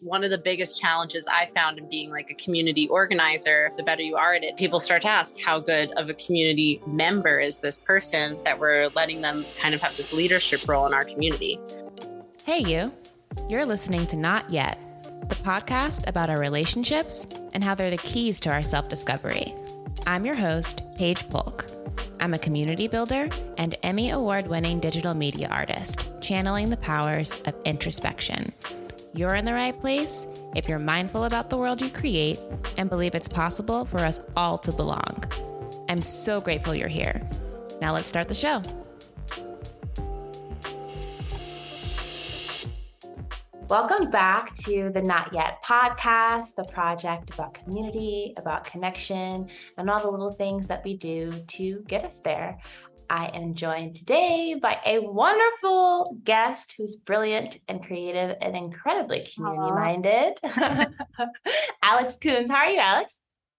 one of the biggest challenges I found in being like a community organizer, the better you are at it, people start to ask how good of a community member is this person that we're letting them kind of have this leadership role in our community. Hey, you. You're listening to Not Yet, the podcast about our relationships and how they're the keys to our self discovery. I'm your host, Paige Polk. I'm a community builder and Emmy Award winning digital media artist, channeling the powers of introspection you're in the right place if you're mindful about the world you create and believe it's possible for us all to belong. I'm so grateful you're here. Now let's start the show. Welcome back to the Not Yet podcast, the project about community, about connection, and all the little things that we do to get us there. I am joined today by a wonderful guest who's brilliant and creative and incredibly community minded. Alex Coons. How are you, Alex?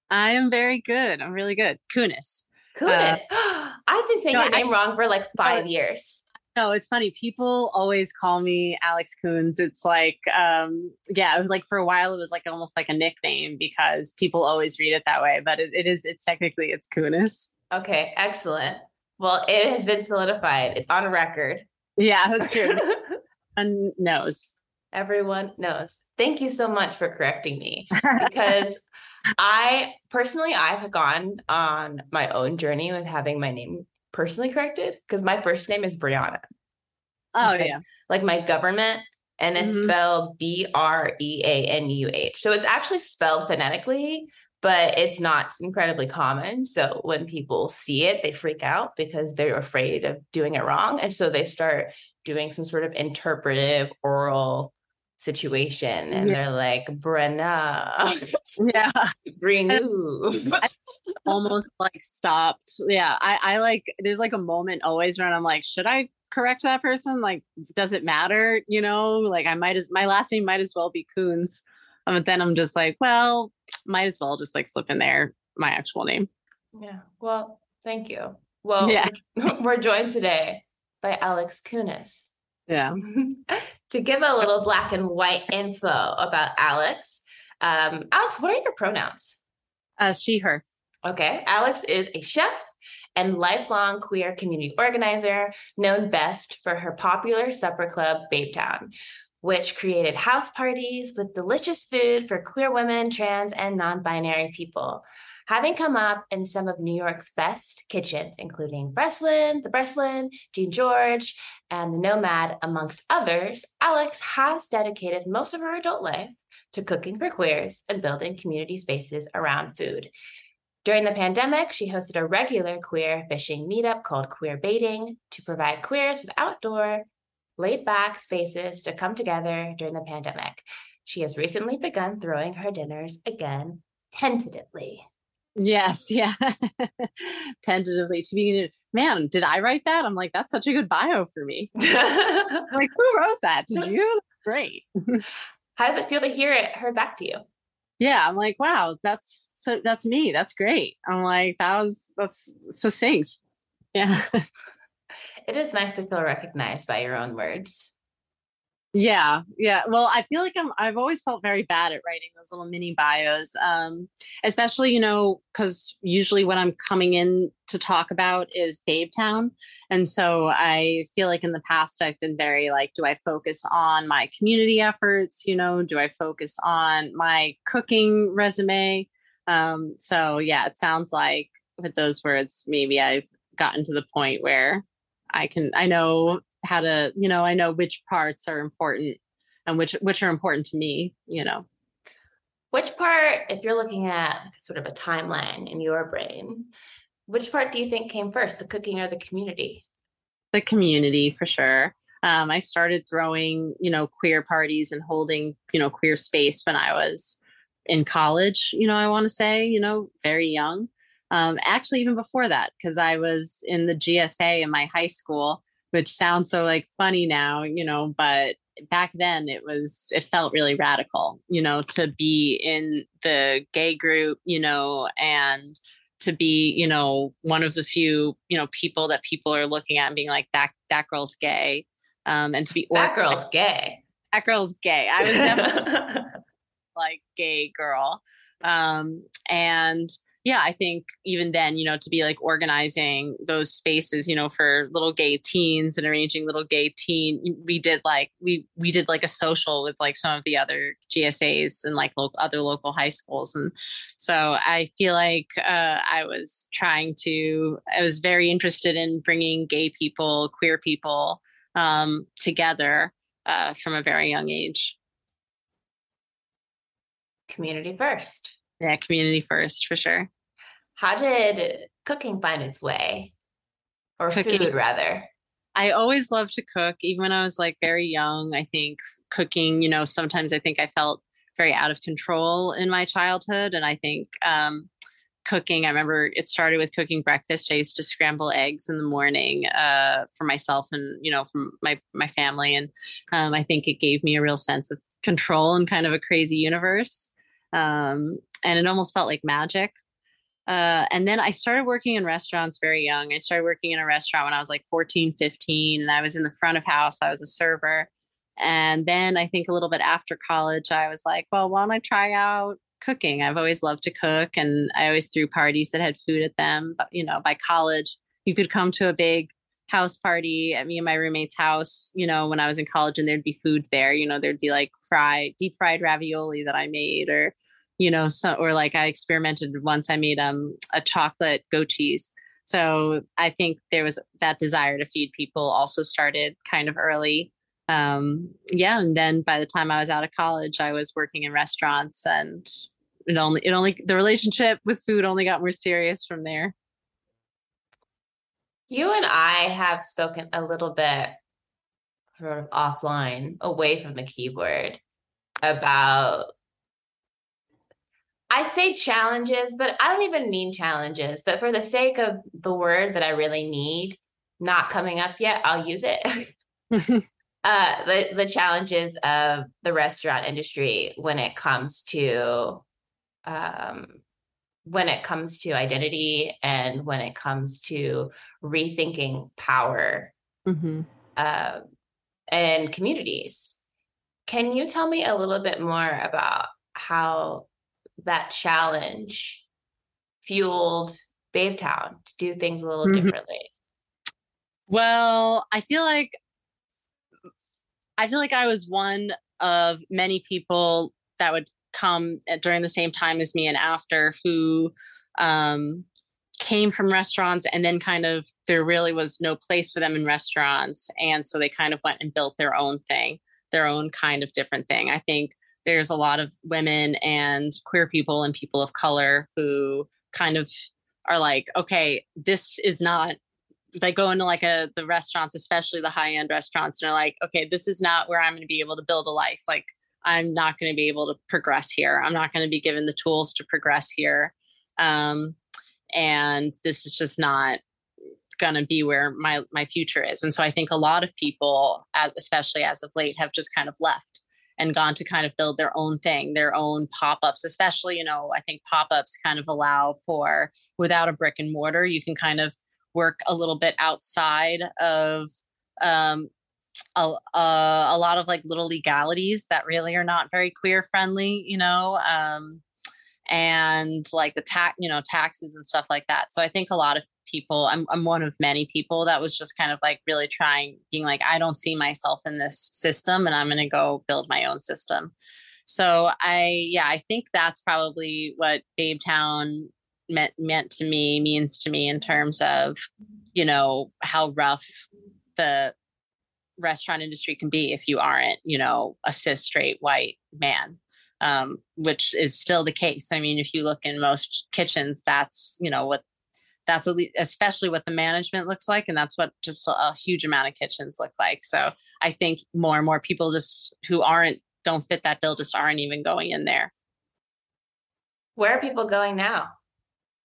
I am very good. I'm really good. Kunis. Kunis. Uh, I've been saying no, your name I, wrong for like five no, years. No, it's funny. People always call me Alex Coons. It's like, um, yeah, it was like for a while, it was like almost like a nickname because people always read it that way. But it, it is, it's technically, it's Kunis. Okay, excellent. Well, it has been solidified. It's on record. Yeah, that's true. Everyone knows. Everyone knows. Thank you so much for correcting me because I personally I've gone on my own journey with having my name personally corrected because my first name is Brianna. Oh okay? yeah. Like my government and it's mm-hmm. spelled B R E A N U H. So it's actually spelled phonetically, but it's not incredibly common. So when people see it, they freak out because they're afraid of doing it wrong. And so they start doing some sort of interpretive oral situation and yeah. they're like Brenna yeah renew almost like stopped yeah I, I like there's like a moment always when I'm like should I correct that person like does it matter you know like I might as my last name might as well be Coons um, but then I'm just like well might as well just like slip in there my actual name. Yeah. Well, thank you. Well, yeah. we're joined today by Alex Koones. Yeah. to give a little black and white info about Alex, um, Alex, what are your pronouns? Uh, she, her. Okay. Alex is a chef and lifelong queer community organizer, known best for her popular supper club, Babetown, which created house parties with delicious food for queer women, trans, and non binary people. Having come up in some of New York's best kitchens, including Breslin, the Breslin, Jean-Georges, and the Nomad, amongst others, Alex has dedicated most of her adult life to cooking for queers and building community spaces around food. During the pandemic, she hosted a regular queer fishing meetup called Queer Baiting to provide queers with outdoor laid back spaces to come together during the pandemic. She has recently begun throwing her dinners again, tentatively. Yes, yeah. Tentatively to be man, did I write that? I'm like, that's such a good bio for me. like, who wrote that? Did you? Great. How does it feel to hear it heard back to you? Yeah, I'm like, wow, that's so that's me. That's great. I'm like, that was that's succinct. Yeah it is nice to feel recognized by your own words. Yeah, yeah. Well, I feel like I'm. I've always felt very bad at writing those little mini bios, um, especially you know because usually what I'm coming in to talk about is Babetown, and so I feel like in the past I've been very like, do I focus on my community efforts? You know, do I focus on my cooking resume? Um, so yeah, it sounds like with those words, maybe I've gotten to the point where I can I know how to, you know, I know which parts are important and which which are important to me, you know. Which part, if you're looking at sort of a timeline in your brain, which part do you think came first, the cooking or the community? The community for sure. Um, I started throwing, you know, queer parties and holding, you know, queer space when I was in college, you know, I want to say, you know, very young. Um, actually, even before that, because I was in the GSA in my high school, which sounds so like funny now, you know, but back then it was it felt really radical you know to be in the gay group you know and to be you know one of the few you know people that people are looking at and being like that that girl's gay um and to be that girl's gay that girl's gay. I was definitely like gay girl. Um, and yeah, I think even then, you know, to be like organizing those spaces, you know, for little gay teens and arranging little gay teen, we did like we we did like a social with like some of the other GSAs and like local other local high schools, and so I feel like uh, I was trying to, I was very interested in bringing gay people, queer people um, together uh, from a very young age. Community first. Yeah, community first for sure. How did cooking find its way? Or cooking. food, rather? I always loved to cook, even when I was like very young. I think cooking, you know, sometimes I think I felt very out of control in my childhood. And I think um, cooking, I remember it started with cooking breakfast. I used to scramble eggs in the morning uh, for myself and, you know, from my, my family. And um, I think it gave me a real sense of control in kind of a crazy universe. Um, and it almost felt like magic uh, and then I started working in restaurants very young. I started working in a restaurant when I was like 14, 15, and I was in the front of house. I was a server. And then I think a little bit after college, I was like, well, why don't I try out cooking? I've always loved to cook, and I always threw parties that had food at them. But, you know, by college, you could come to a big house party at me and my roommate's house, you know, when I was in college, and there'd be food there. You know, there'd be like fried, deep fried ravioli that I made, or you know, so or like I experimented once. I made um a chocolate goat cheese. So I think there was that desire to feed people also started kind of early. Um, yeah, and then by the time I was out of college, I was working in restaurants, and it only it only the relationship with food only got more serious from there. You and I have spoken a little bit sort of offline, away from the keyboard, about I say challenges, but I don't even mean challenges. But for the sake of the word that I really need not coming up yet, I'll use it. uh, the the challenges of the restaurant industry when it comes to um, when it comes to identity and when it comes to rethinking power mm-hmm. uh, and communities. Can you tell me a little bit more about how that challenge fueled Babetown to do things a little mm-hmm. differently? Well, I feel like I feel like I was one of many people that would come during the same time as me and after who um, came from restaurants and then kind of there really was no place for them in restaurants and so they kind of went and built their own thing their own kind of different thing i think there's a lot of women and queer people and people of color who kind of are like, okay, this is not they go into like a the restaurants, especially the high end restaurants, and are like, okay, this is not where I'm going to be able to build a life. Like, I'm not going to be able to progress here. I'm not going to be given the tools to progress here. Um, and this is just not going to be where my my future is. And so I think a lot of people, as, especially as of late, have just kind of left and gone to kind of build their own thing, their own pop ups, especially, you know, I think pop ups kind of allow for without a brick and mortar, you can kind of work a little bit outside of um, a, a, lot of like little legalities that really are not very queer friendly, you know, um, and like the tax, you know, taxes and stuff like that. So I think a lot of people I'm, I'm one of many people that was just kind of like really trying being like i don't see myself in this system and i'm going to go build my own system so i yeah i think that's probably what babetown meant meant to me means to me in terms of you know how rough the restaurant industry can be if you aren't you know a cis straight white man um, which is still the case. I mean if you look in most kitchens that's you know what that's especially what the management looks like and that's what just a huge amount of kitchens look like. So i think more and more people just who aren't don't fit that bill just aren't even going in there. Where are people going now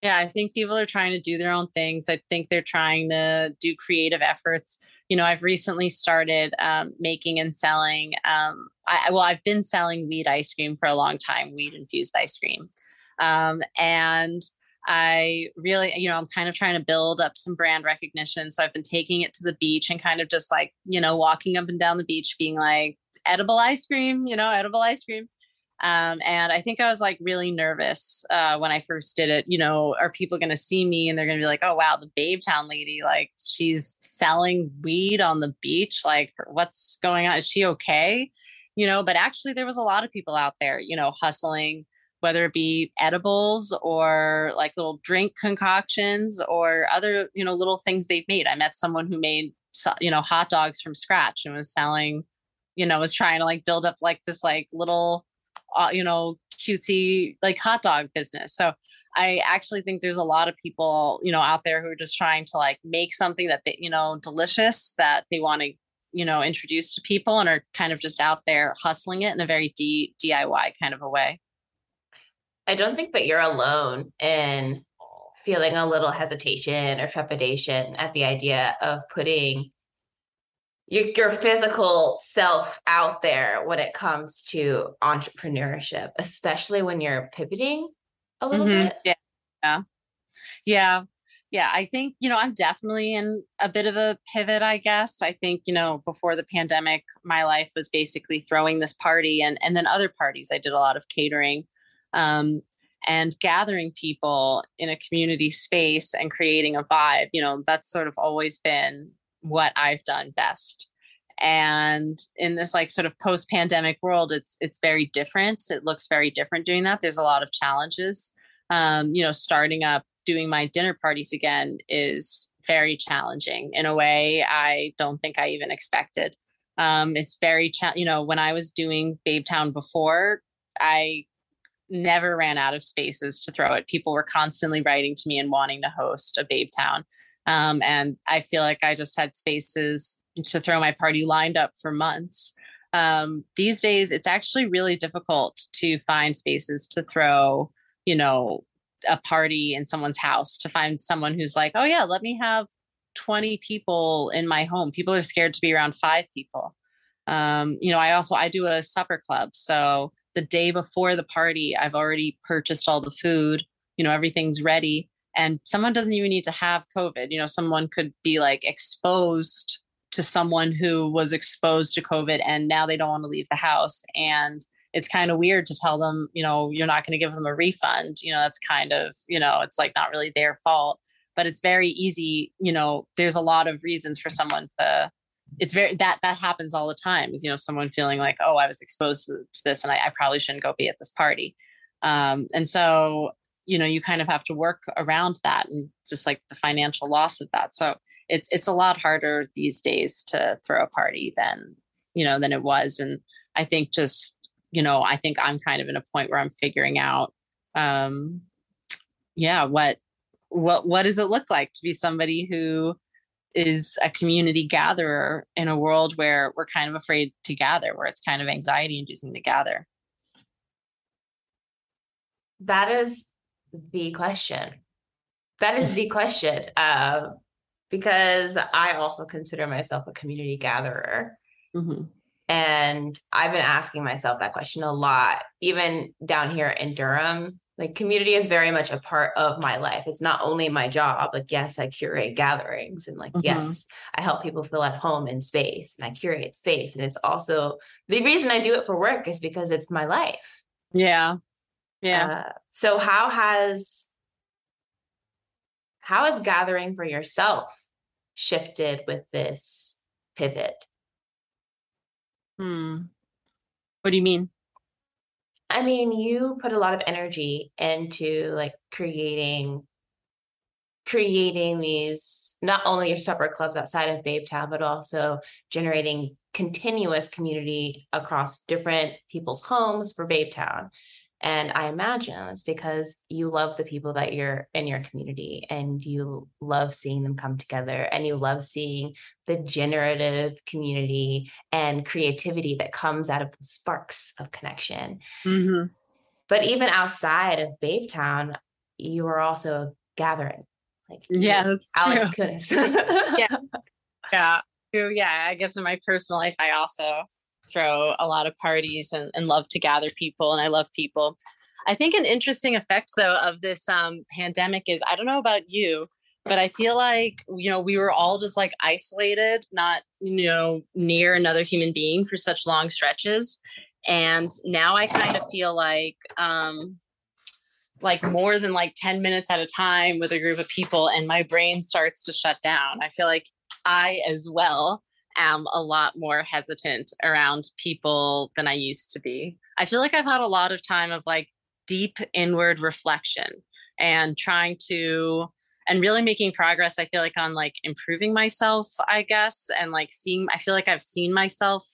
yeah i think people are trying to do their own things i think they're trying to do creative efforts you know i've recently started um, making and selling um, I, well i've been selling weed ice cream for a long time weed infused ice cream um, and I really, you know, I'm kind of trying to build up some brand recognition. So I've been taking it to the beach and kind of just like, you know, walking up and down the beach being like, edible ice cream, you know, edible ice cream. Um, and I think I was like really nervous uh, when I first did it. You know, are people going to see me and they're going to be like, oh, wow, the Babetown lady, like she's selling weed on the beach. Like, what's going on? Is she okay? You know, but actually, there was a lot of people out there, you know, hustling, whether it be edibles or like little drink concoctions or other, you know, little things they've made. I met someone who made, you know, hot dogs from scratch and was selling, you know, was trying to like build up like this like little uh, you know, cutesy like hot dog business. So I actually think there's a lot of people, you know, out there who are just trying to like make something that they, you know, delicious that they want to, you know, introduce to people and are kind of just out there hustling it in a very D- DIY kind of a way. I don't think that you're alone in feeling a little hesitation or trepidation at the idea of putting your physical self out there when it comes to entrepreneurship, especially when you're pivoting a little mm-hmm. bit. Yeah. Yeah. Yeah. Yeah. I think, you know, I'm definitely in a bit of a pivot, I guess. I think, you know, before the pandemic, my life was basically throwing this party and and then other parties. I did a lot of catering. Um, and gathering people in a community space and creating a vibe you know that's sort of always been what I've done best. And in this like sort of post pandemic world, it's it's very different. It looks very different doing that. There's a lot of challenges. Um, you know, starting up doing my dinner parties again is very challenging in a way I don't think I even expected. Um, it's very, cha- you know, when I was doing Babetown before, I never ran out of spaces to throw it. People were constantly writing to me and wanting to host a Babetown. Um, and I feel like I just had spaces to throw my party lined up for months. Um, these days, it's actually really difficult to find spaces to throw, you know, a party in someone's house, to find someone who's like, oh, yeah, let me have 20 people in my home. People are scared to be around five people. Um, you know, I also I do a supper club. So the day before the party, I've already purchased all the food, you know, everything's ready and someone doesn't even need to have covid. You know someone could be like exposed to someone who was exposed to covid and now they don't want to leave the house. And it's kind of weird to tell them you know you're not going to give them a refund. You know that's kind of you know it's like not really their fault. But it's very easy you know there's a lot of reasons for someone to it's very that that happens all the time is you know someone feeling like oh i was exposed to, to this and I, I, probably shouldn't go be at this party. Um, and so you know you kind of have to work around that and just like the financial loss of that. So it's it's a lot harder these days to throw a party than you know than it was. And i think just you know i think i'm kind of in a point where i'm figuring out um yeah what what what does it look like to be somebody who is a community gatherer in a world where we're kind of afraid to gather where it's kind of anxiety inducing to gather? That is the question. That is the question. Uh, because I also consider myself a community gatherer. Mm-hmm. And I've been asking myself that question a lot, even down here in Durham. Like, community is very much a part of my life. It's not only my job, like, yes, I curate gatherings and, like, mm-hmm. yes, I help people feel at home in space and I curate space. And it's also the reason I do it for work is because it's my life. Yeah. Yeah. Uh, so how has how has gathering for yourself shifted with this pivot? Hmm. What do you mean? I mean, you put a lot of energy into like creating creating these not only your supper clubs outside of Babetown, but also generating continuous community across different people's homes for Babetown. And I imagine it's because you love the people that you're in your community and you love seeing them come together and you love seeing the generative community and creativity that comes out of the sparks of connection. Mm-hmm. But even outside of Babetown, you are also gathering. Like yeah, Alex Koones. yeah. Yeah. Yeah. I guess in my personal life, I also throw a lot of parties and, and love to gather people and I love people. I think an interesting effect though of this um, pandemic is I don't know about you, but I feel like you know we were all just like isolated, not you know near another human being for such long stretches, and now I kind of feel like um, like more than like 10 minutes at a time with a group of people and my brain starts to shut down. I feel like I as well am a lot more hesitant around people than I used to be. I feel like I've had a lot of time of like deep inward reflection and trying to and really making progress i feel like on like improving myself i guess and like seeing i feel like i've seen myself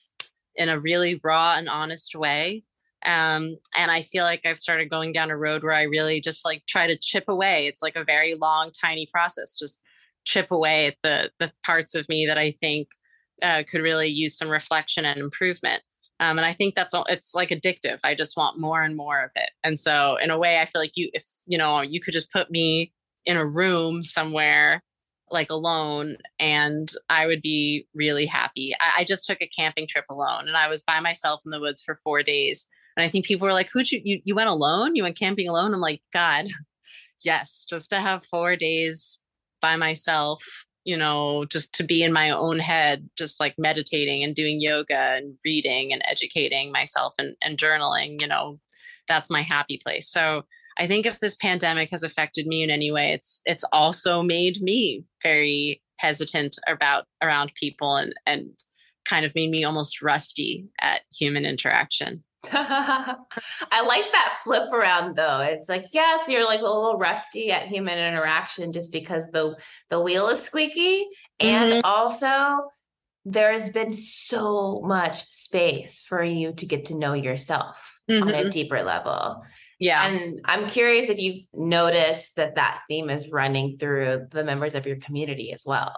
in a really raw and honest way um and i feel like i've started going down a road where i really just like try to chip away it's like a very long tiny process just chip away at the the parts of me that i think uh, could really use some reflection and improvement um, and I think that's all, it's like addictive. I just want more and more of it. And so in a way, I feel like you, if, you know, you could just put me in a room somewhere like alone and I would be really happy. I, I just took a camping trip alone and I was by myself in the woods for four days. And I think people were like, who'd you, you, you went alone? You went camping alone? I'm like, God, yes, just to have four days by myself you know, just to be in my own head, just like meditating and doing yoga and reading and educating myself and, and journaling, you know, that's my happy place. So I think if this pandemic has affected me in any way, it's it's also made me very hesitant about around people and and kind of made me almost rusty at human interaction. I like that flip around though. It's like, yes, you're like a little rusty at human interaction just because the the wheel is squeaky. And mm-hmm. also there's been so much space for you to get to know yourself mm-hmm. on a mm-hmm. deeper level. Yeah. And I'm curious if you noticed that that theme is running through the members of your community as well.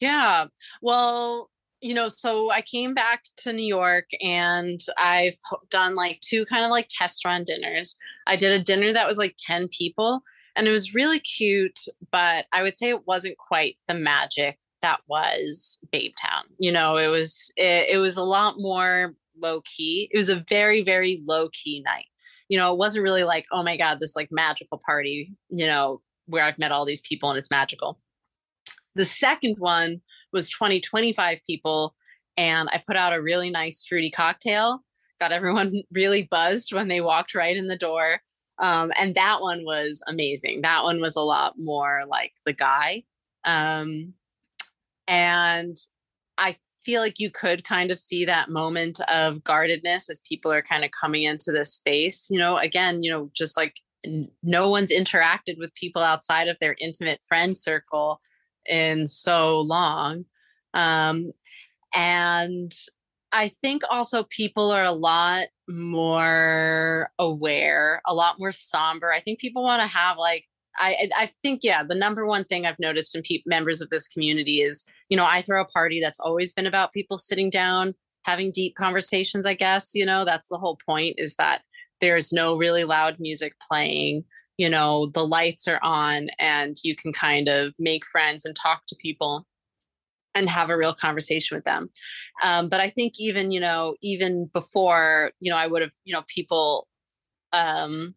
Yeah. Well, you know, so I came back to New York and I've done like two kind of like test run dinners. I did a dinner that was like 10 people and it was really cute, but I would say it wasn't quite the magic that was Babetown. You know, it was it, it was a lot more low key. It was a very very low key night. You know, it wasn't really like, "Oh my god, this like magical party," you know, where I've met all these people and it's magical. The second one was 20, 25 people. And I put out a really nice fruity cocktail, got everyone really buzzed when they walked right in the door. Um, and that one was amazing. That one was a lot more like the guy. Um, and I feel like you could kind of see that moment of guardedness as people are kind of coming into this space. You know, again, you know, just like no one's interacted with people outside of their intimate friend circle in so long. Um, and I think also people are a lot more aware, a lot more somber. I think people want to have like I, I think yeah the number one thing i've noticed in pe- members of this community is you know i throw a party that's always been about people sitting down having deep conversations i guess you know that's the whole point is that there's no really loud music playing you know the lights are on and you can kind of make friends and talk to people and have a real conversation with them. Um, but i think even you know even before you know i would have you know people um,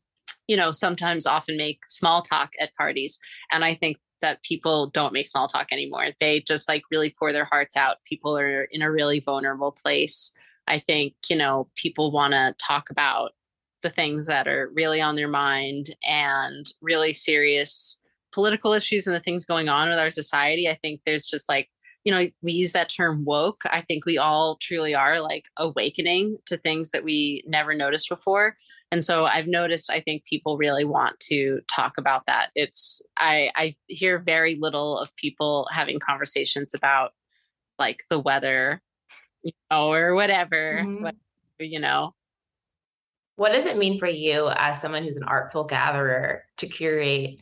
you know sometimes often make small talk at parties and i think that people don't make small talk anymore. They just like really pour their hearts out. People are in a really vulnerable place. I think you know people want to talk about the things that are really on their mind and really serious political issues and the things going on with our society i think there's just like you know we use that term woke. I think we all truly are like awakening to things that we never noticed before. And so i've noticed i think people really want to talk about that. It's i i hear very little of people having conversations about like the weather you know or whatever, mm-hmm. whatever you know what does it mean for you as someone who's an artful gatherer to curate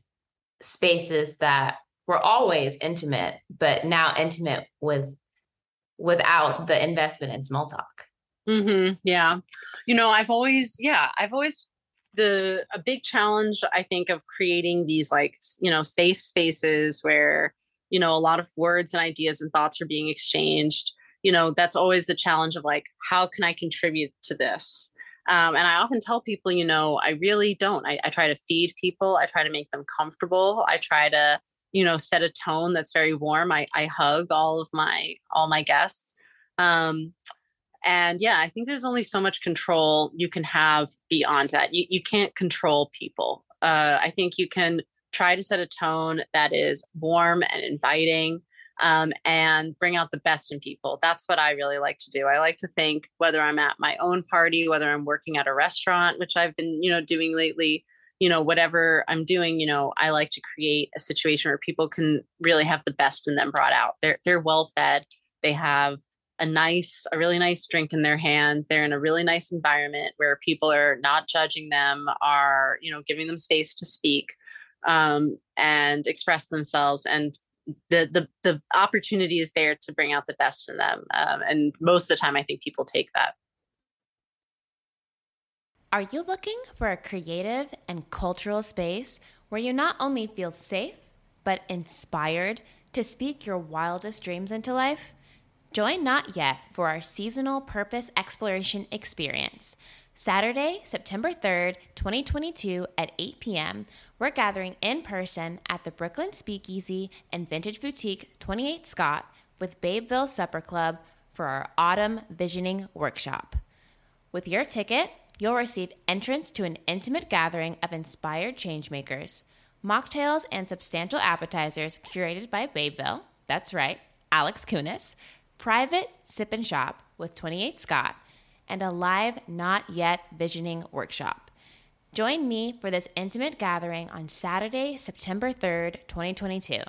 spaces that were always intimate, but now intimate with without the investment in small talk? Mm-hmm. Yeah. You know, I've always, yeah, I've always the a big challenge I think of creating these like you know safe spaces where you know a lot of words and ideas and thoughts are being exchanged you know that's always the challenge of like how can I contribute to this Um, and I often tell people, you know, I really don't. I, I try to feed people. I try to make them comfortable. I try to, you know, set a tone that's very warm. I, I hug all of my all my guests. Um, and yeah, I think there's only so much control you can have beyond that. You you can't control people. Uh, I think you can try to set a tone that is warm and inviting um, and bring out the best in people. That's what I really like to do. I like to think whether I'm at my own party, whether I'm working at a restaurant, which I've been, you know, doing lately, you know, whatever I'm doing, you know, I like to create a situation where people can really have the best in them brought out. They're they're well fed. They have a nice, a really nice drink in their hand. They're in a really nice environment where people are not judging them, are, you know, giving them space to speak um, and express themselves. And the the the opportunity is there to bring out the best in them um, and most of the time i think people take that. Are you looking for a creative and cultural space where you not only feel safe but inspired to speak your wildest dreams into life? Join not yet for our seasonal purpose exploration experience saturday september 3rd 2022 at 8 p.m we're gathering in person at the Brooklyn Speakeasy and Vintage Boutique 28 Scott with Babeville Supper Club for our Autumn Visioning Workshop. With your ticket, you'll receive entrance to an intimate gathering of inspired changemakers, mocktails and substantial appetizers curated by Babeville, that's right, Alex Koones, private sip and shop with 28 Scott, and a live not yet visioning workshop. Join me for this intimate gathering on Saturday, September 3rd, 2022.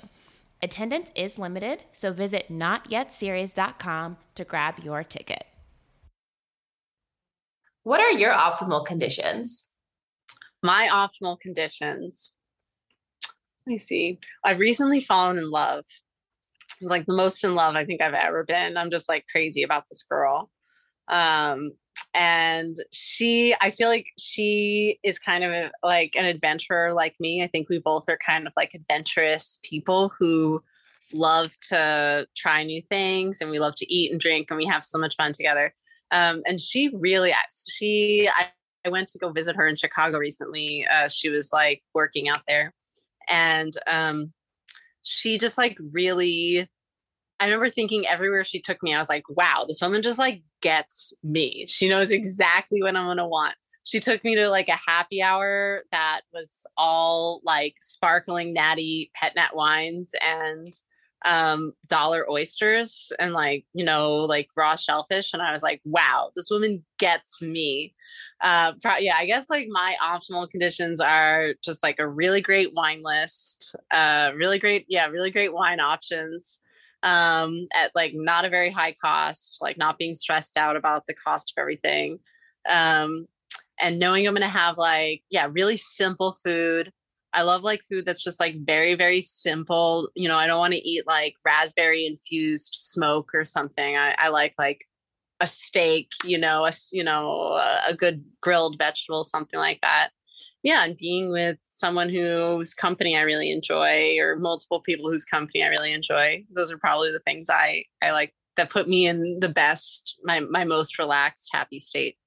Attendance is limited, so visit notyetseries.com to grab your ticket. What are your optimal conditions? My optimal conditions. Let me see. I've recently fallen in love. Like the most in love I think I've ever been. I'm just like crazy about this girl. Um, and she i feel like she is kind of like an adventurer like me. I think we both are kind of like adventurous people who love to try new things and we love to eat and drink and we have so much fun together. Um, and she really she I, I went to go visit her in chicago recently uh, she was like working out there. And um, she just like really I remember thinking everywhere she took me, I was like, wow, this woman just like gets me. She knows exactly what I'm going to want. She took me to like a happy hour that was all like sparkling natty pet nat wines and um dollar oysters and like you know like raw shellfish and i was like wow this woman gets me uh pro- yeah i guess like my optimal conditions are just like a really great wine list uh really great yeah really great wine options um, at like not a very high cost, like not being stressed out about the cost of everything. Um, and knowing I'm going to have like, yeah, really simple food. I love like food that's just like very, very simple. You know, I don't want to eat like raspberry infused smoke or something. I, I like like a steak, you know, a, you know, a good grilled vegetable, something like that yeah, and being with someone whose company I really enjoy or multiple people whose company I really enjoy. Those are probably the things I I like that put me in the best my my most relaxed happy state.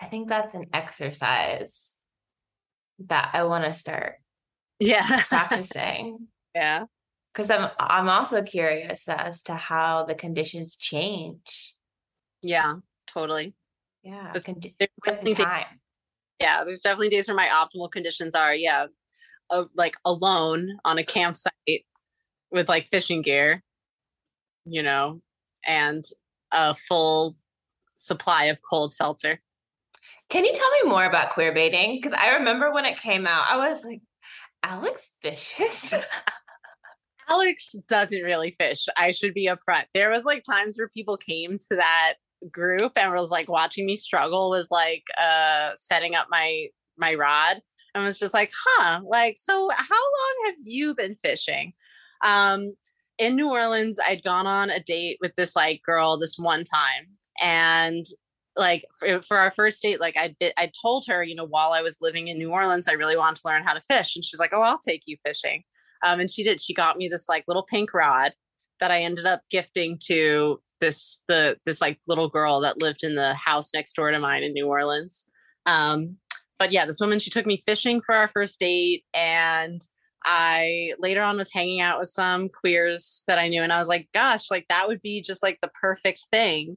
I think that's an exercise that I want to start yeah practicing. yeah. Cuz I'm I'm also curious as to how the conditions change. Yeah, totally. Yeah, with time yeah there's definitely days where my optimal conditions are yeah uh, like alone on a campsite with like fishing gear you know and a full supply of cold seltzer. Can you tell me more about queer baiting? Because i remember when it came out i was like alex fishes? Alex doesn't really fish i should be upfront. There was like times where people came to that group and was like watching me struggle with like uh setting up my my rod and was just like huh like so how long have you been fishing? Um in new orleans i'd gone on a date with this like girl this one time and like for, for our first date like i did i told her you know while i was living in new orleans i really wanted to learn how to fish and she was like oh i'll take you fishing. Um and she did. She got me this like little pink rod that i ended up gifting to this the this like little girl that lived in the house next door to mine in New Orleans. Um, but yeah, this woman she took me fishing for our first date, and I later on was hanging out with some queers that I knew, and I was like, gosh, like that would be just like the perfect thing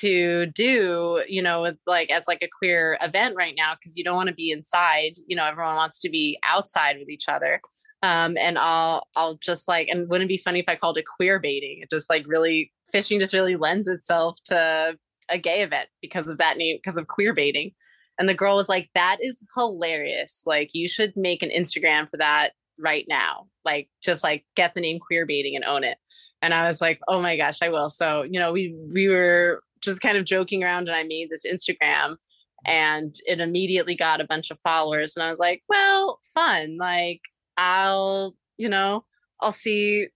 to do, you know, with like as like a queer event right now because you don't want to be inside. You know, everyone wants to be outside with each other. Um, and I'll I'll just like and wouldn't it be funny if I called it queer baiting? It just like really fishing just really lends itself to a gay event because of that name because of queer baiting. And the girl was like, "That is hilarious! Like you should make an Instagram for that right now. Like just like get the name queer baiting and own it." And I was like, "Oh my gosh, I will." So you know, we we were just kind of joking around, and I made this Instagram and it immediately got a bunch of followers and i was like well fun like I'll, you know, I'll see,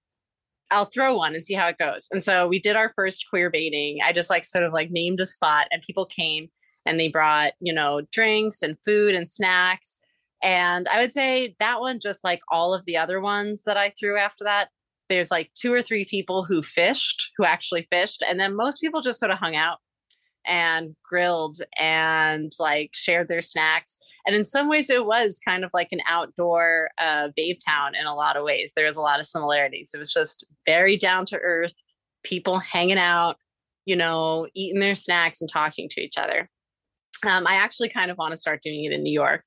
I'll throw one and see how it goes. And so we did our first queer baiting. I just like sort of like named a spot and people came and they brought, you know, drinks and food and snacks. And I would say that one, just like all of the other ones that I threw after that, there's like two or three people who fished, who actually fished. And then most people just sort of hung out and grilled and like shared their snacks. And in some ways, it was kind of like an outdoor uh, Babetown in a lot of ways. There was a lot of similarities. It was just very down to earth, people hanging out, you know, eating their snacks and talking to each other. Um, I actually kind of want to start doing it in New York.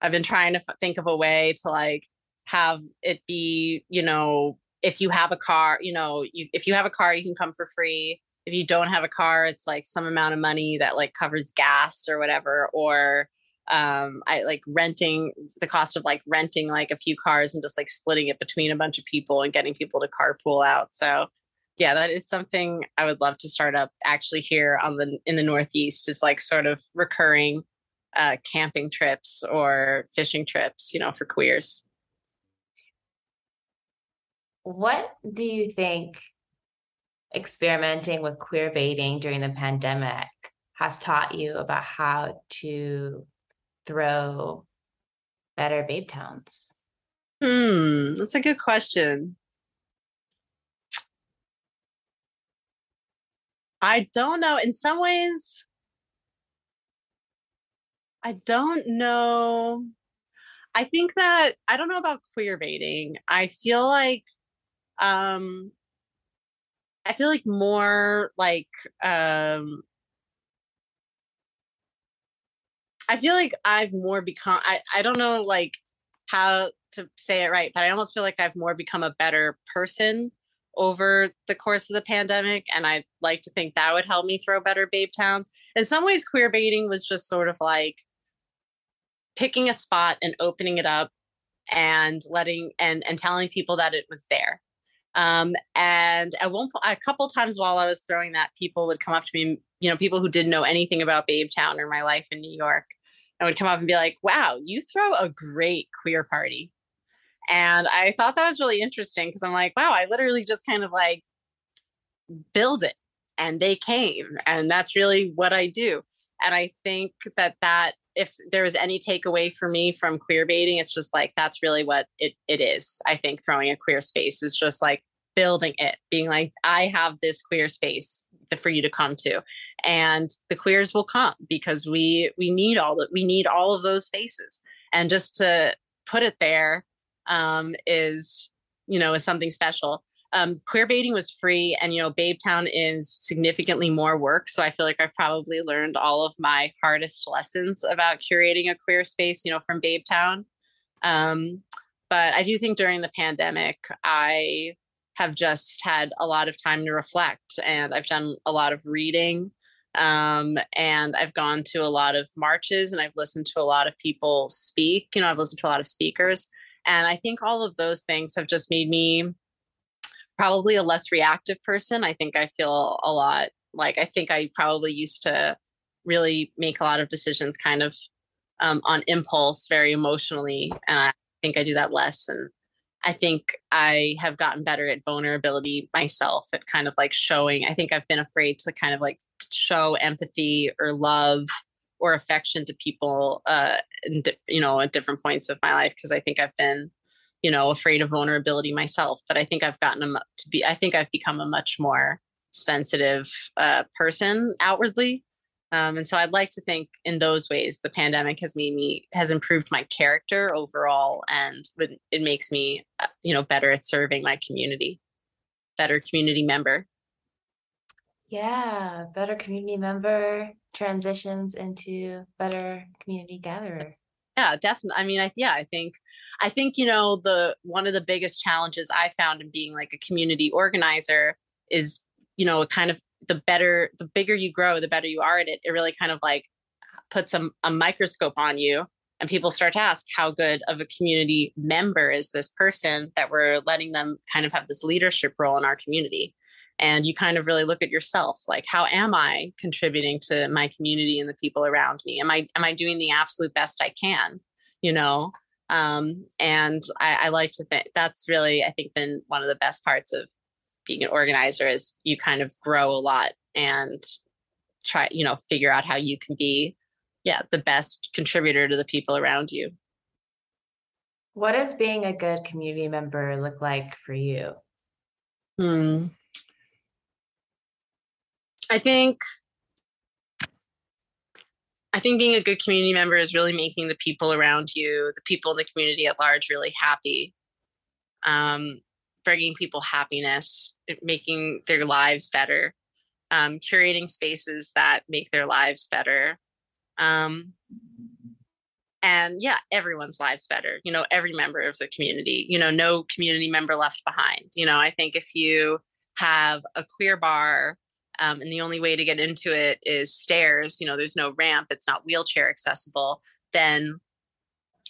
I've been trying to f- think of a way to like have it be, you know, if you have a car, you know, you, if you have a car, you can come for free if you don't have a car it's like some amount of money that like covers gas or whatever or um i like renting the cost of like renting like a few cars and just like splitting it between a bunch of people and getting people to carpool out. So yeah that is something i would love to start up actually here on the in the northeast is like sort of recurring uh camping trips or fishing trips you know for queers. What do you think experimenting with queer baiting during the pandemic has taught you about how to throw better babe towns? Hmm, that's a good question. I don't know. In some ways, I don't know. I think that I don't know about queer baiting. I feel like um I feel like more like um I feel like I've more become I I don't know like how to say it right, but I almost feel like I've more become a better person over the course of the pandemic and I like to think that would help me throw better babe towns. In some ways queer baiting was just sort of like picking a spot and opening it up and letting and and telling people that it was there um, and at one a couple times while I was throwing that, people would come up to me, you know, people who didn't know anything about Babetown or my life in New York, and would come up and be like, wow, you throw a great queer party. And I thought that was really interesting because I'm like, wow, I literally just kind of like build it and they came. And that's really what I do. And I think that that if there was any takeaway for me from queer baiting, it's just like that's really what it, it is. I think throwing a queer space is just like building it, being like, I have this queer space for you to come to. And the queers will come because we we need all that we need all of those spaces. And just to put it there um, is, you know, is something special um, queer baiting was free and you know babetown is significantly more work so i feel like i've probably learned all of my hardest lessons about curating a queer space you know from babetown. Um, but i do think during the pandemic i have just had a lot of time to reflect and i've done a lot of reading um, and i've gone to a lot of marches and i've listened to a lot of people speak you know i've listened to a lot of speakers and i think all of those things have just made me probably a less reactive person. I think I feel a lot like I think I probably used to really make a lot of decisions kind of um, on impulse, very emotionally. And I think I do that less. And I think I have gotten better at vulnerability myself, at kind of like showing. I think I've been afraid to kind of like show empathy or love or affection to people, uh, in, you know, at different points of my life because I think I've been you know afraid of vulnerability myself but i think i've gotten to be i think i've become a much more sensitive uh, person outwardly. Um, and so I'd like to think in those ways the pandemic has made me has improved my character overall, and it makes me uh, you know better at serving my community, better community member. Yeah, better community member transitions into better community gatherer. Yeah, definitely. I mean, I yeah, I think I think you know the one of the biggest challenges I found in being like a community organizer is you know kind of the better the bigger you grow the better you are at it it really kind of like puts a, a microscope on you and people start to ask how good of a community member is this person that we're letting them kind of have this leadership role in our community and you kind of really look at yourself like how am i contributing to my community and the people around me? Am i am i doing the absolute best i can you know? Um, and I, I like to think that's really i think been one of the best parts of being an organizer is you kind of grow a lot and try you know figure out how you can be yeah the best contributor to the people around you. What does being a good community member look like for you? Hmm i think i think being a good community member is really making the people around you the people in the community at large really happy um, bringing people happiness, making their lives better, um, curating spaces that make their lives better. Um, and yeah, everyone's lives better. You know, every member of the community, you know, no community member left behind. You know, I think if you have a queer bar um, and the only way to get into it is stairs, you know, there's no ramp, it's not wheelchair accessible, then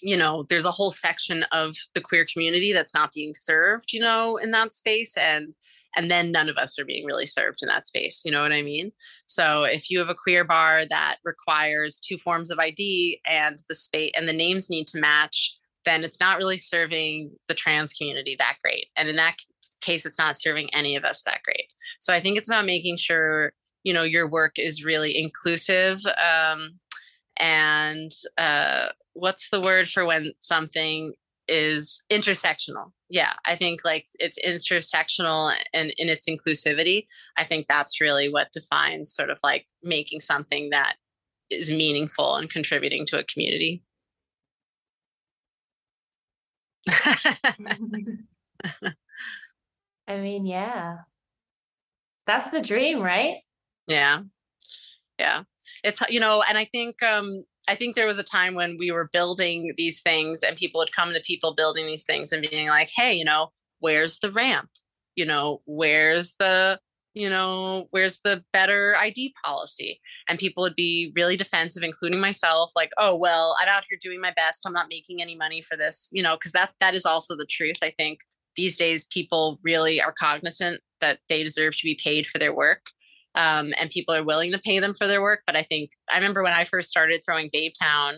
you know there's a whole section of the queer community that's not being served you know in that space and and then none of us are being really served in that space you know what i mean? So if you have a queer bar that requires two forms of id and the space and the names need to match then it's not really serving the trans community that great. And in that case it's not serving any of us that great. So i think it's about making sure you know your work is really inclusive um, and uh, what's the word for when something is intersectional? Yeah i think like it's intersectional and in its inclusivity. I think that's really what defines sort of like making something that is meaningful and contributing to a community i mean yeah. That's the dream right? Yeah. Yeah. It's you know and i think um I think there was a time when we were building these things and people would come to people building these things and being like, hey, you know, where's the ramp? You know, where's the, you know, where's the better ID policy? And people would be really defensive, including myself, like, oh, well, I'm out here doing my best. I'm not making any money for this, you know, because that that is also the truth. I think these days people really are cognizant that they deserve to be paid for their work um, and people are willing to pay them for their work. But I think I remember when I first started throwing Babetown,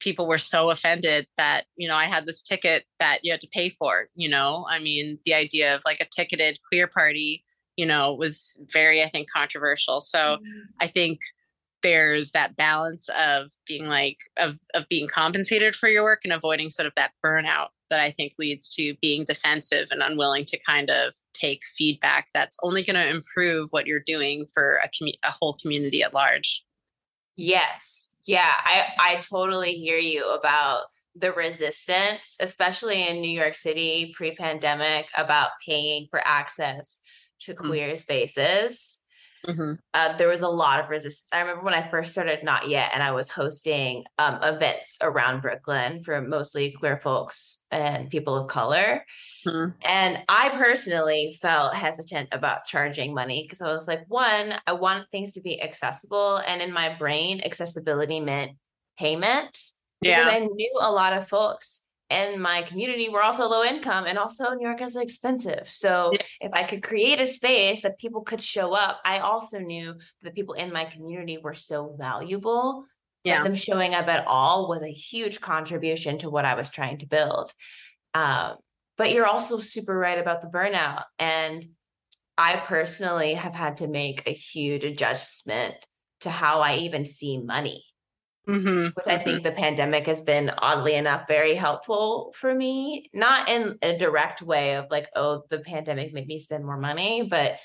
people were so offended that you know I had this ticket that you had to pay for. You know, I mean, the idea of like a ticketed queer party, you know, was very I think controversial. So mm-hmm. I think there's that balance of being like of of being compensated for your work and avoiding sort of that burnout that I think leads to being defensive and unwilling to kind of take feedback that's only going to improve what you're doing for a, commu- a whole community at large. Yes. Yeah, I I totally hear you about the resistance, especially in New York City pre-pandemic about paying for access to mm. queer spaces. Mm-hmm. Uh, there was a lot of resistance. I remember when I first started Not Yet, and I was hosting um, events around Brooklyn for mostly queer folks and people of color. Mm-hmm. And I personally felt hesitant about charging money because I was like, one, I want things to be accessible. And in my brain, accessibility meant payment. Yeah. Because I knew a lot of folks and my community were also low income and also New York is expensive. So yeah. if I could create a space that people could show up, I also knew that people in my community were so valuable. Yeah. them showing up at all was a huge contribution to what I was trying to build. Um, but you're also super right about the burnout. And I personally have had to make a huge adjustment to how I even see money. Mm-hmm. Which I mm-hmm. think the pandemic has been oddly enough very helpful for me. Not in a direct way of like, oh, the pandemic made me spend more money, but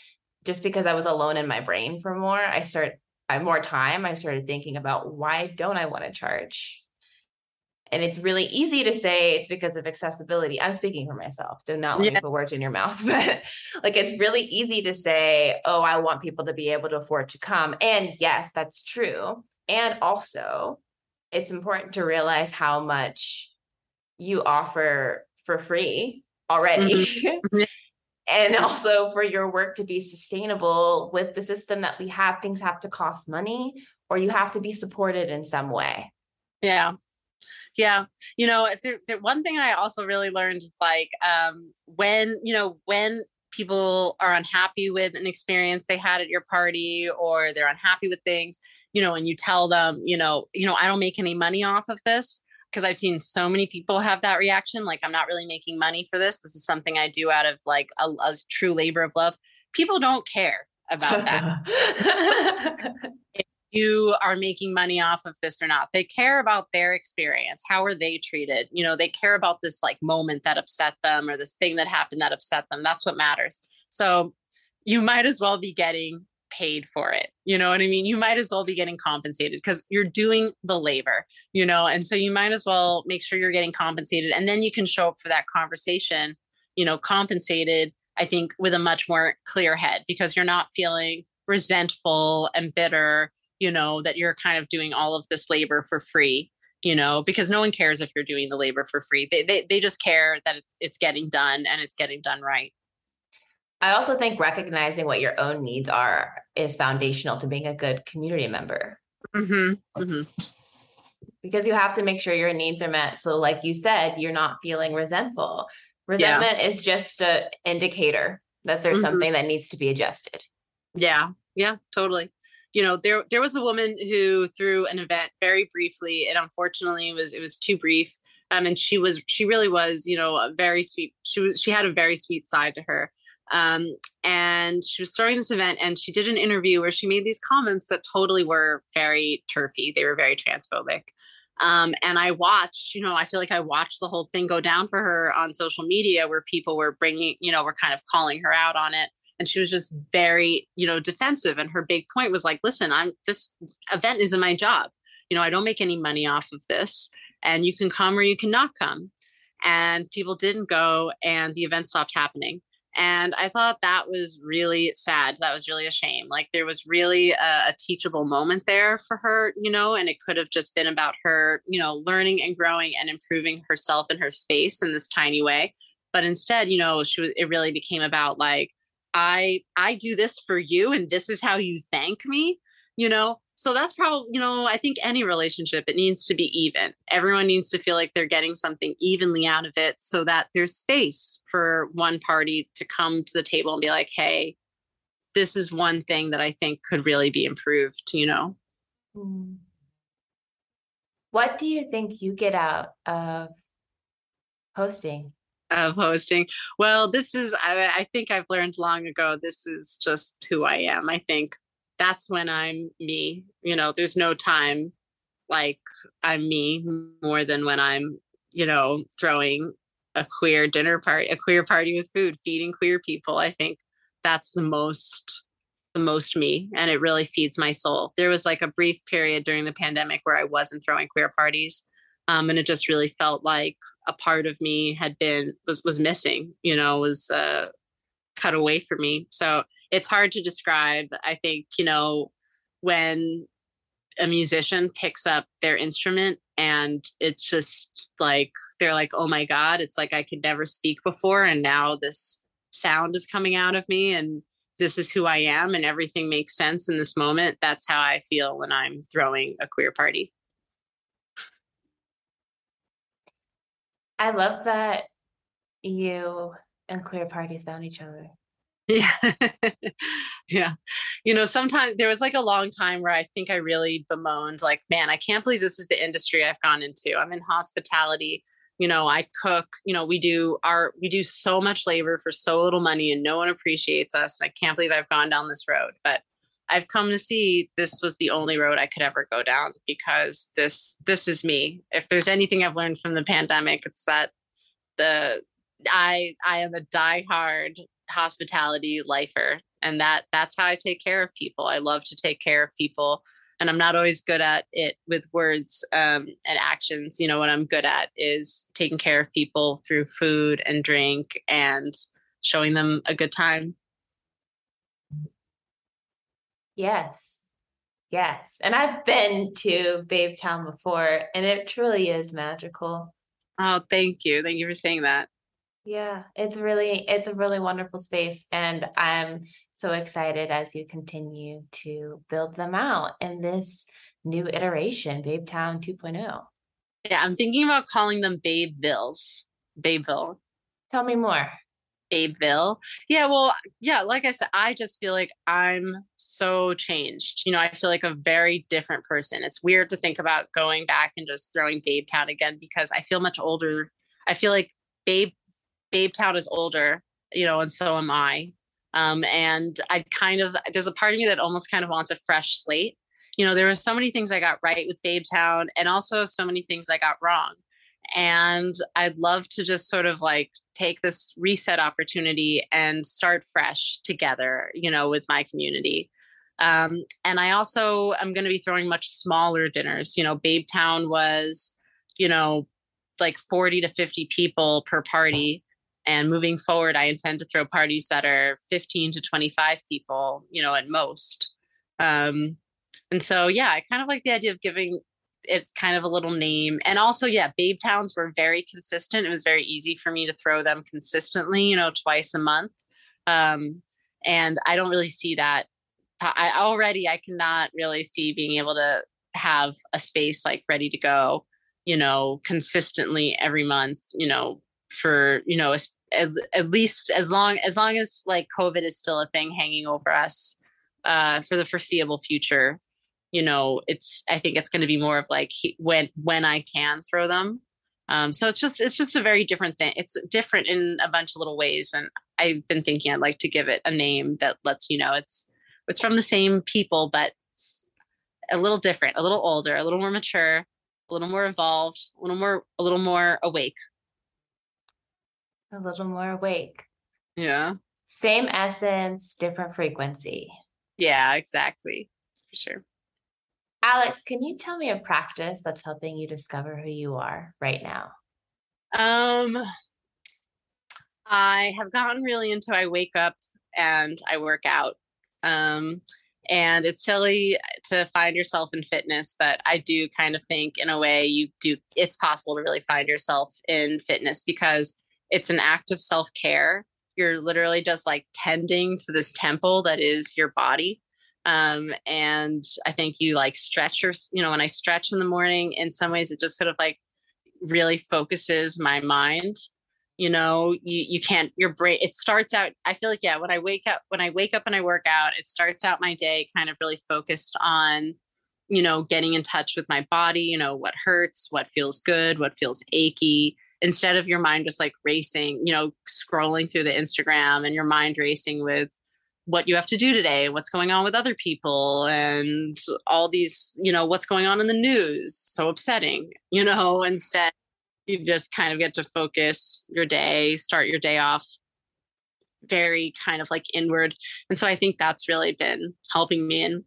just because I was alone in my brain for more, I start I more time, I started thinking about why don't I want to charge? And it's really easy to say it's because of accessibility. I'm speaking for myself. Do not yeah. put words in your mouth. But like it's really easy to say, oh, I want people to be able to afford to come. And yes, that's true. And also, it's important to realize how much you offer for free already. Mm-hmm. and also for your work to be sustainable with the system that we have, things have to cost money or you have to be supported in some way. Yeah. Yeah. You know, if there, there one thing I also really learned is like um when, you know, when people are unhappy with an experience they had at your party or they're unhappy with things, you know, and you tell them, you know, you know, I don't make any money off of this because I've seen so many people have that reaction like I'm not really making money for this. This is something I do out of like a, a true labor of love. People don't care about that. you are making money off of this or not. They care about their experience. How are they treated? You know, they care about this like moment that upset them or this thing that happened that upset them. That's what matters. So you might as well be getting paid for it. You know what I mean? You might as well be getting compensated because you're doing the labor, you know? And so you might as well make sure you're getting compensated. And then you can show up for that conversation, you know, compensated, I think, with a much more clear head because you're not feeling resentful and bitter you know, that you're kind of doing all of this labor for free, you know, because no one cares if you're doing the labor for free. They, they, they just care that it's, it's getting done and it's getting done right. I also think recognizing what your own needs are is foundational to being a good community member. Mm-hmm. Mm-hmm. Because you have to make sure your needs are met. So, like you said, you're not feeling resentful. Resentment yeah. is just an indicator that there's mm-hmm. something that needs to be adjusted. Yeah. Yeah, totally you know there there was a woman who threw an event very briefly. It unfortunately was it was too brief um and she was she really was you know a very sweet she was she had a very sweet side to her. Um and she was throwing this event and she did an interview where she made these comments that totally were very turfy. They were very transphobic. Um, and I watched, you know, I feel like I watched the whole thing go down for her on social media where people were bringing, you know, were kind of calling her out on it and she was just very you know defensive and her big point was like listen i'm this event isn't my job. You know i don't make any money off of this and you can come or you cannot come. And people didn't go and the event stopped happening. And i thought that was really sad. That was really a shame. Like there was really a, a, teachable moment there for her you know and it could have just been about her you know learning and growing and improving herself and her space in this tiny way. But instead you know she was, it really became about like I I do this for you and this is how you thank me, you know? So that's probably, you know, I think any relationship it needs to be even. Everyone needs to feel like they're getting something evenly out of it so that there's space for one party to come to the table and be like, "Hey, this is one thing that I think could really be improved," you know. Hmm. What do you think you get out of hosting? Of hosting. Well, this is, I, I, think I've learned long ago, this is just who I am. I think that's when I'm me. You know, there's no time like I'm me more than when I'm, you know, throwing a queer dinner party, a queer party with food, feeding queer people. I think that's the most the most me and it really feeds my soul. There was like a brief period during the pandemic where I wasn't throwing queer parties um, and it just really felt like a part of me had been was was missing you know was uh, cut away from me. So it's hard to describe. I think you know when a musician picks up their instrument and it's just like they're like oh my god it's like i could never speak before and now this sound is coming out of me and this is who i am and everything makes sense in this moment. That's how i feel when i'm throwing a queer party I love that you and queer parties found each other. Yeah. yeah. You know, sometimes there was like a long time where I think I really bemoaned, like, man, I can't believe this is the industry I've gone into. I'm in hospitality. You know, I cook, you know, we do our, we do so much labor for so little money and no one appreciates us. And I can't believe I've gone down this road. But I've come to see this was the only road I could ever go down because this this is me. If there's anything I've learned from the pandemic, it's that the I I am a diehard hospitality lifer and that that's how i take care of people. I love to take care of people and i'm not always good at it with words um, and actions. You know what i'm good at is taking care of people through food and drink and showing them a good time yes yes and i've been to Babetown before and it truly is magical oh thank you thank you for saying that yeah, it's really it's a really wonderful space and I'm so excited as you continue to build them out in this new iteration, Babetown 2.0. Yeah, I'm thinking about calling them Babevilles. Babeville. Tell me more. Babeville. Yeah, well, yeah, like I said, I just feel like I'm so changed. You know, I feel like a very different person. It's weird to think about going back and just throwing Babetown again because I feel much older. I feel like Babe Babetown is older, you know, and so am I. Um, and I kind of there's a part of me that almost kind of wants a fresh slate. You know, there were so many things I got right with Babe Town and also so many things I got wrong. And I'd love to just sort of like take this reset opportunity and start fresh together, you know, with my community. Um, and I also am going to be throwing much smaller dinners. You know, Babetown was, you know, like 40 to 50 people per party and moving forward, I intend to throw parties that are 15 to 25 people, you know, at most. Um, and so, yeah, I kind of like the idea of giving it kind of a little name. And also, yeah, Babetowns were very consistent. It was very easy for me to throw them consistently, you know, twice a month. Um, and I don't really see that. I already, I cannot really see being able to have a space like ready to go, you know, consistently every month, you know, for you know at, at least as long as long as like covid is still a thing hanging over us uh for the foreseeable future you know it's i think it's going to be more of like when when i can throw them um so it's just it's just a very different thing it's different in a bunch of little ways and i've been thinking i'd like to give it a name that lets you know it's it's from the same people but a little different a little older a little more mature a little more evolved a little more a little more awake a little more awake. Yeah. Same essence, different frequency. Yeah, exactly. For sure. Alex, can you tell me a practice that's helping you discover who you are right now? Um I have gotten really into I wake up and I work out. Um and it's silly to find yourself in fitness, but I do kind of think in a way you do it's possible to really find yourself in fitness because it's an act of self care. You're literally just like tending to this temple that is your body. Um, and I think you like stretch your, you know, when I stretch in the morning, in some ways, it just sort of like really focuses my mind. You know you, you can't your brain it starts out i feel like yeah when i wake up when i wake up and i work out it starts out my day kind of really focused on you know getting in touch with my body you know what hurts what feels good what feels achy instead of your mind just like racing, you know, scrolling through the Instagram and your mind racing with what you have to do today, what's going on with other people, and all these, you know, what's going on in the news. So upsetting, you know, instead you just kind of get to focus your day, start your day off very kind of like inward. And so I think that's really been helping me. And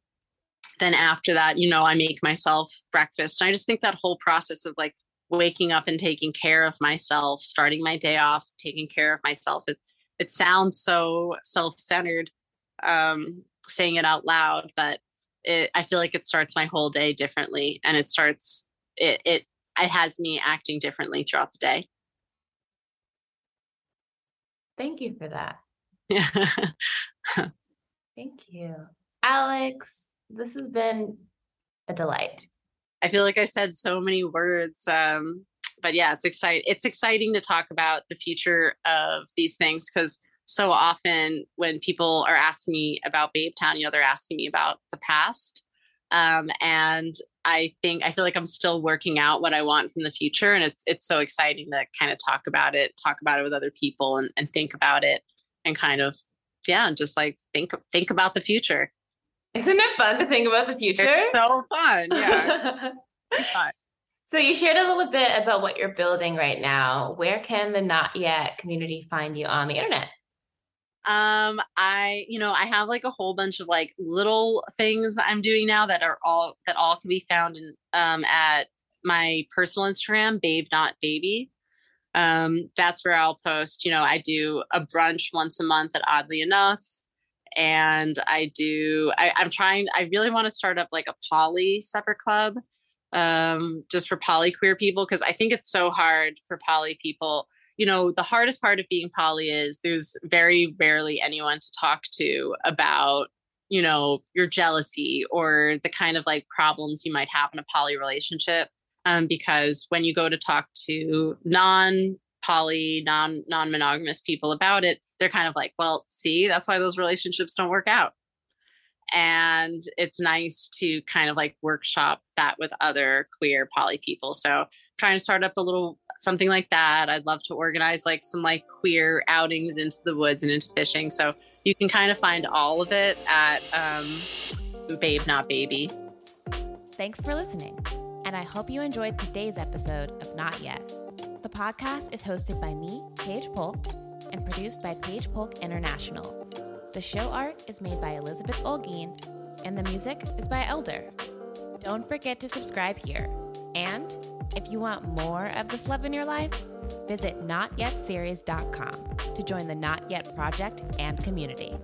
then after that, you know, I make myself breakfast. And I just think that whole process of like waking up and taking care of myself, starting my day off, taking care of myself. It it sounds so self-centered um, saying it out loud, but it, I feel like it starts my whole day differently, and it starts it it it has me acting differently throughout the day. Thank you for that. Yeah. Thank you. Alex, this has been a delight. I feel like I said so many words. Um, but yeah, it's exciting. It's exciting to talk about the future of these things because so often when people are asking me about Babetown, you know, they're asking me about the past. Um, and I think I feel like I'm still working out what I want from the future, and it's it's so exciting to kind of talk about it, talk about it with other people, and, and think about it, and kind of yeah, just like think think about the future. Isn't it fun to think about the future? It's so fun. Yeah. fun. So you shared a little bit about what you're building right now. Where can the not yet community find you on the internet? Um, I, you know, I have like a whole bunch of like little things I'm doing now that are all that all can be found in um at my personal Instagram, babe not baby. Um, that's where I'll post, you know, I do a brunch once a month at oddly enough. And I do I, I'm trying I really want to start up like a poly supper club um just for poly queer people because I think it's so hard for poly people you know, the hardest part of being poly is there's very rarely anyone to talk to about, you know, your jealousy or the kind of like problems you might have in a poly relationship. Um, because when you go to talk to non poly, non non monogamous people about it, they're kind of like, well, see, that's why those relationships don't work out. And it's nice to kind of like workshop that with other queer poly people. So trying to start up a little something like that. I'd love to organize like some like queer outings into the woods and into fishing. So you can kind of find all of it at um, Babe Not Baby. Thanks for listening, and I hope you enjoyed today's episode of Not Yet. The podcast is hosted by me, Paige Polk, and produced by Paige Polk International. The show art is made by Elizabeth Olguin, and the music is by LDER. Don't forget to subscribe here. And if you want more of this love in your life, visit notyetseries.com to join the Not Yet Project and community.